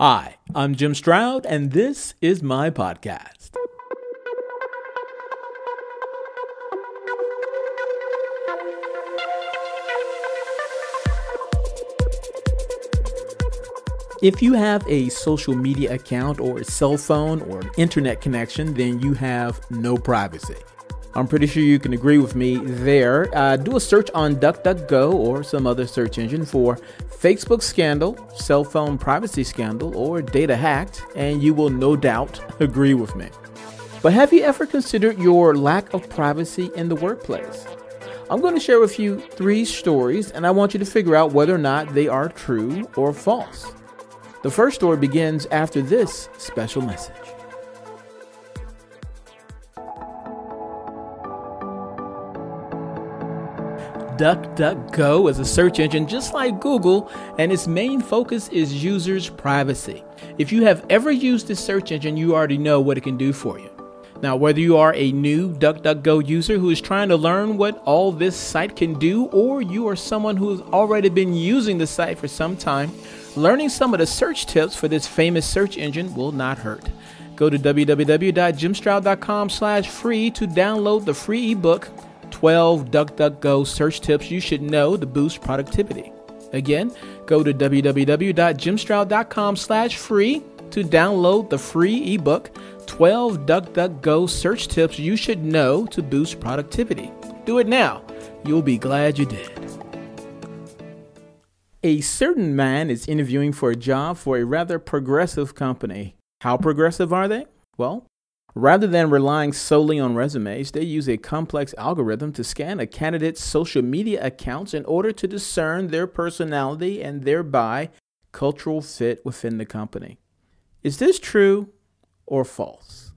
Hi, I'm Jim Stroud, and this is my podcast. If you have a social media account or a cell phone or an internet connection, then you have no privacy. I'm pretty sure you can agree with me there. Uh, do a search on DuckDuckGo or some other search engine for Facebook scandal, cell phone privacy scandal, or data hacked, and you will no doubt agree with me. But have you ever considered your lack of privacy in the workplace? I'm going to share with you three stories, and I want you to figure out whether or not they are true or false. The first story begins after this special message. DuckDuckGo is a search engine just like Google, and its main focus is users' privacy. If you have ever used this search engine, you already know what it can do for you. Now, whether you are a new DuckDuckGo user who is trying to learn what all this site can do, or you are someone who has already been using the site for some time, learning some of the search tips for this famous search engine will not hurt. Go to www.jimstroud.com slash free to download the free ebook 12 DuckDuckGo search tips you should know to boost productivity. Again, go to www.jimstroud.com slash free to download the free ebook 12 DuckDuckGo search tips you should know to boost productivity. Do it now. You'll be glad you did. A certain man is interviewing for a job for a rather progressive company. How progressive are they? Well, Rather than relying solely on resumes, they use a complex algorithm to scan a candidate's social media accounts in order to discern their personality and thereby cultural fit within the company. Is this true or false?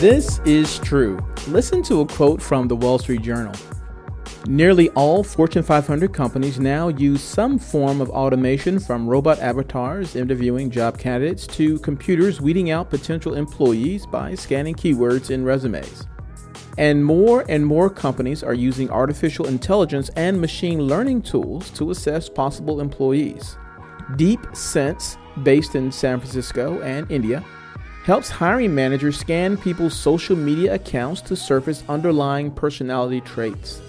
This is true. Listen to a quote from the Wall Street Journal. Nearly all Fortune 500 companies now use some form of automation from robot avatars interviewing job candidates to computers weeding out potential employees by scanning keywords in resumes. And more and more companies are using artificial intelligence and machine learning tools to assess possible employees. Deep Sense, based in San Francisco and India, helps hiring managers scan people's social media accounts to surface underlying personality traits.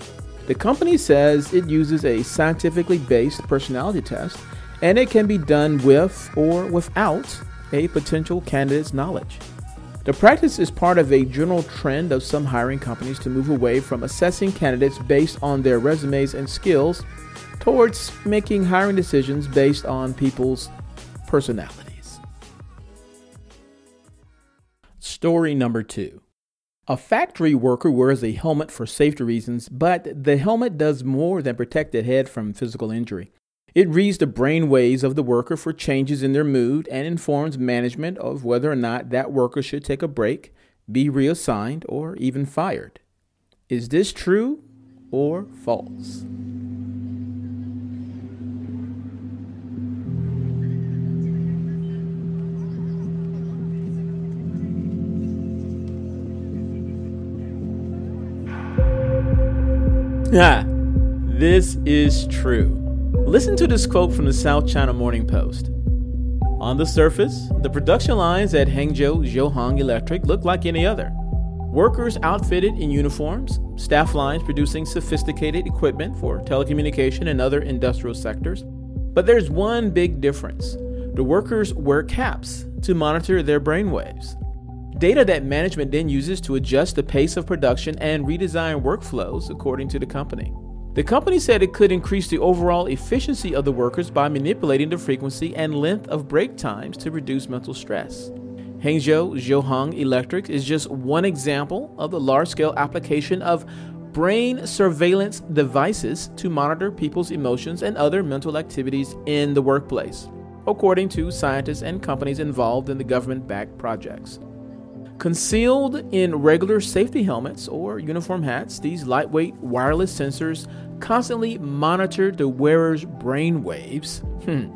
The company says it uses a scientifically based personality test and it can be done with or without a potential candidate's knowledge. The practice is part of a general trend of some hiring companies to move away from assessing candidates based on their resumes and skills towards making hiring decisions based on people's personalities. Story number two a factory worker wears a helmet for safety reasons, but the helmet does more than protect the head from physical injury. It reads the brain waves of the worker for changes in their mood and informs management of whether or not that worker should take a break, be reassigned, or even fired. Is this true or false? This is true. Listen to this quote from the South China Morning Post. On the surface, the production lines at Hangzhou Zhongheng Electric look like any other. Workers outfitted in uniforms, staff lines producing sophisticated equipment for telecommunication and other industrial sectors. But there's one big difference. The workers wear caps to monitor their brainwaves data that management then uses to adjust the pace of production and redesign workflows according to the company. The company said it could increase the overall efficiency of the workers by manipulating the frequency and length of break times to reduce mental stress. Hangzhou Zhongheng Electric is just one example of the large scale application of brain surveillance devices to monitor people's emotions and other mental activities in the workplace, according to scientists and companies involved in the government backed projects. Concealed in regular safety helmets or uniform hats, these lightweight wireless sensors constantly monitor the wearer's brain waves. Hmm.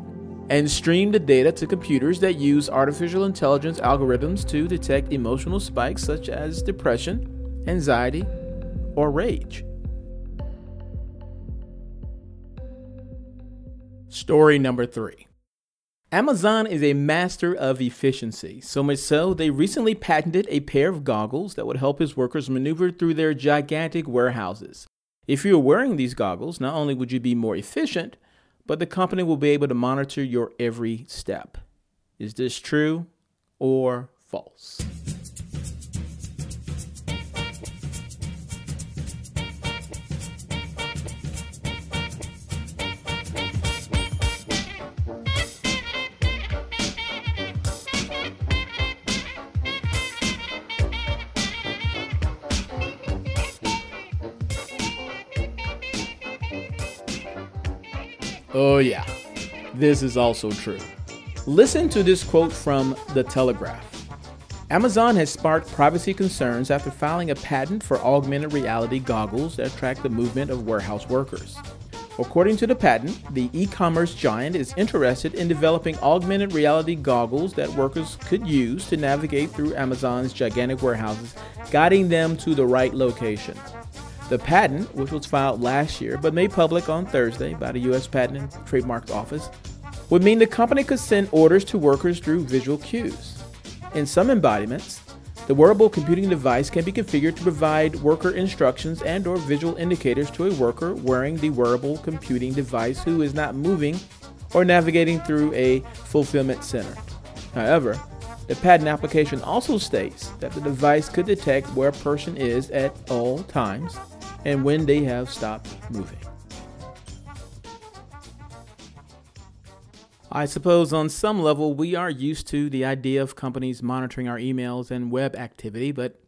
and stream the data to computers that use artificial intelligence algorithms to detect emotional spikes such as depression, anxiety, or rage. Story number three Amazon is a master of efficiency, so much so they recently patented a pair of goggles that would help its workers maneuver through their gigantic warehouses. If you're wearing these goggles, not only would you be more efficient, but the company will be able to monitor your every step. Is this true or false? Oh, yeah, this is also true. Listen to this quote from The Telegraph Amazon has sparked privacy concerns after filing a patent for augmented reality goggles that track the movement of warehouse workers. According to the patent, the e commerce giant is interested in developing augmented reality goggles that workers could use to navigate through Amazon's gigantic warehouses, guiding them to the right location. The patent, which was filed last year but made public on Thursday by the U.S. Patent and Trademark Office, would mean the company could send orders to workers through visual cues. In some embodiments, the wearable computing device can be configured to provide worker instructions and or visual indicators to a worker wearing the wearable computing device who is not moving or navigating through a fulfillment center. However, the patent application also states that the device could detect where a person is at all times and when they have stopped moving. I suppose on some level we are used to the idea of companies monitoring our emails and web activity, but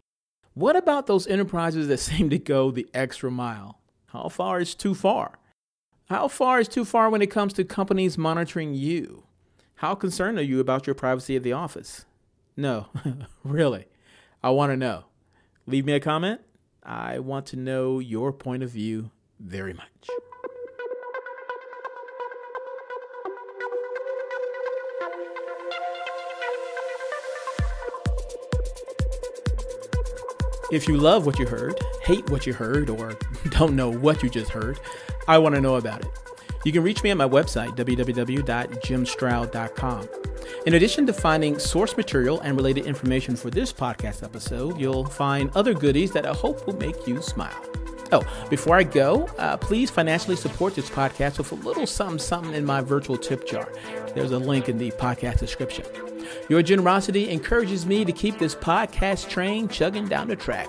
what about those enterprises that seem to go the extra mile? How far is too far? How far is too far when it comes to companies monitoring you? How concerned are you about your privacy at the office? No, really. I want to know. Leave me a comment I want to know your point of view very much. If you love what you heard, hate what you heard, or don't know what you just heard, I want to know about it. You can reach me at my website, www.jimstroud.com. In addition to finding source material and related information for this podcast episode, you'll find other goodies that I hope will make you smile. Oh, before I go, uh, please financially support this podcast with a little something something in my virtual tip jar. There's a link in the podcast description. Your generosity encourages me to keep this podcast train chugging down the track.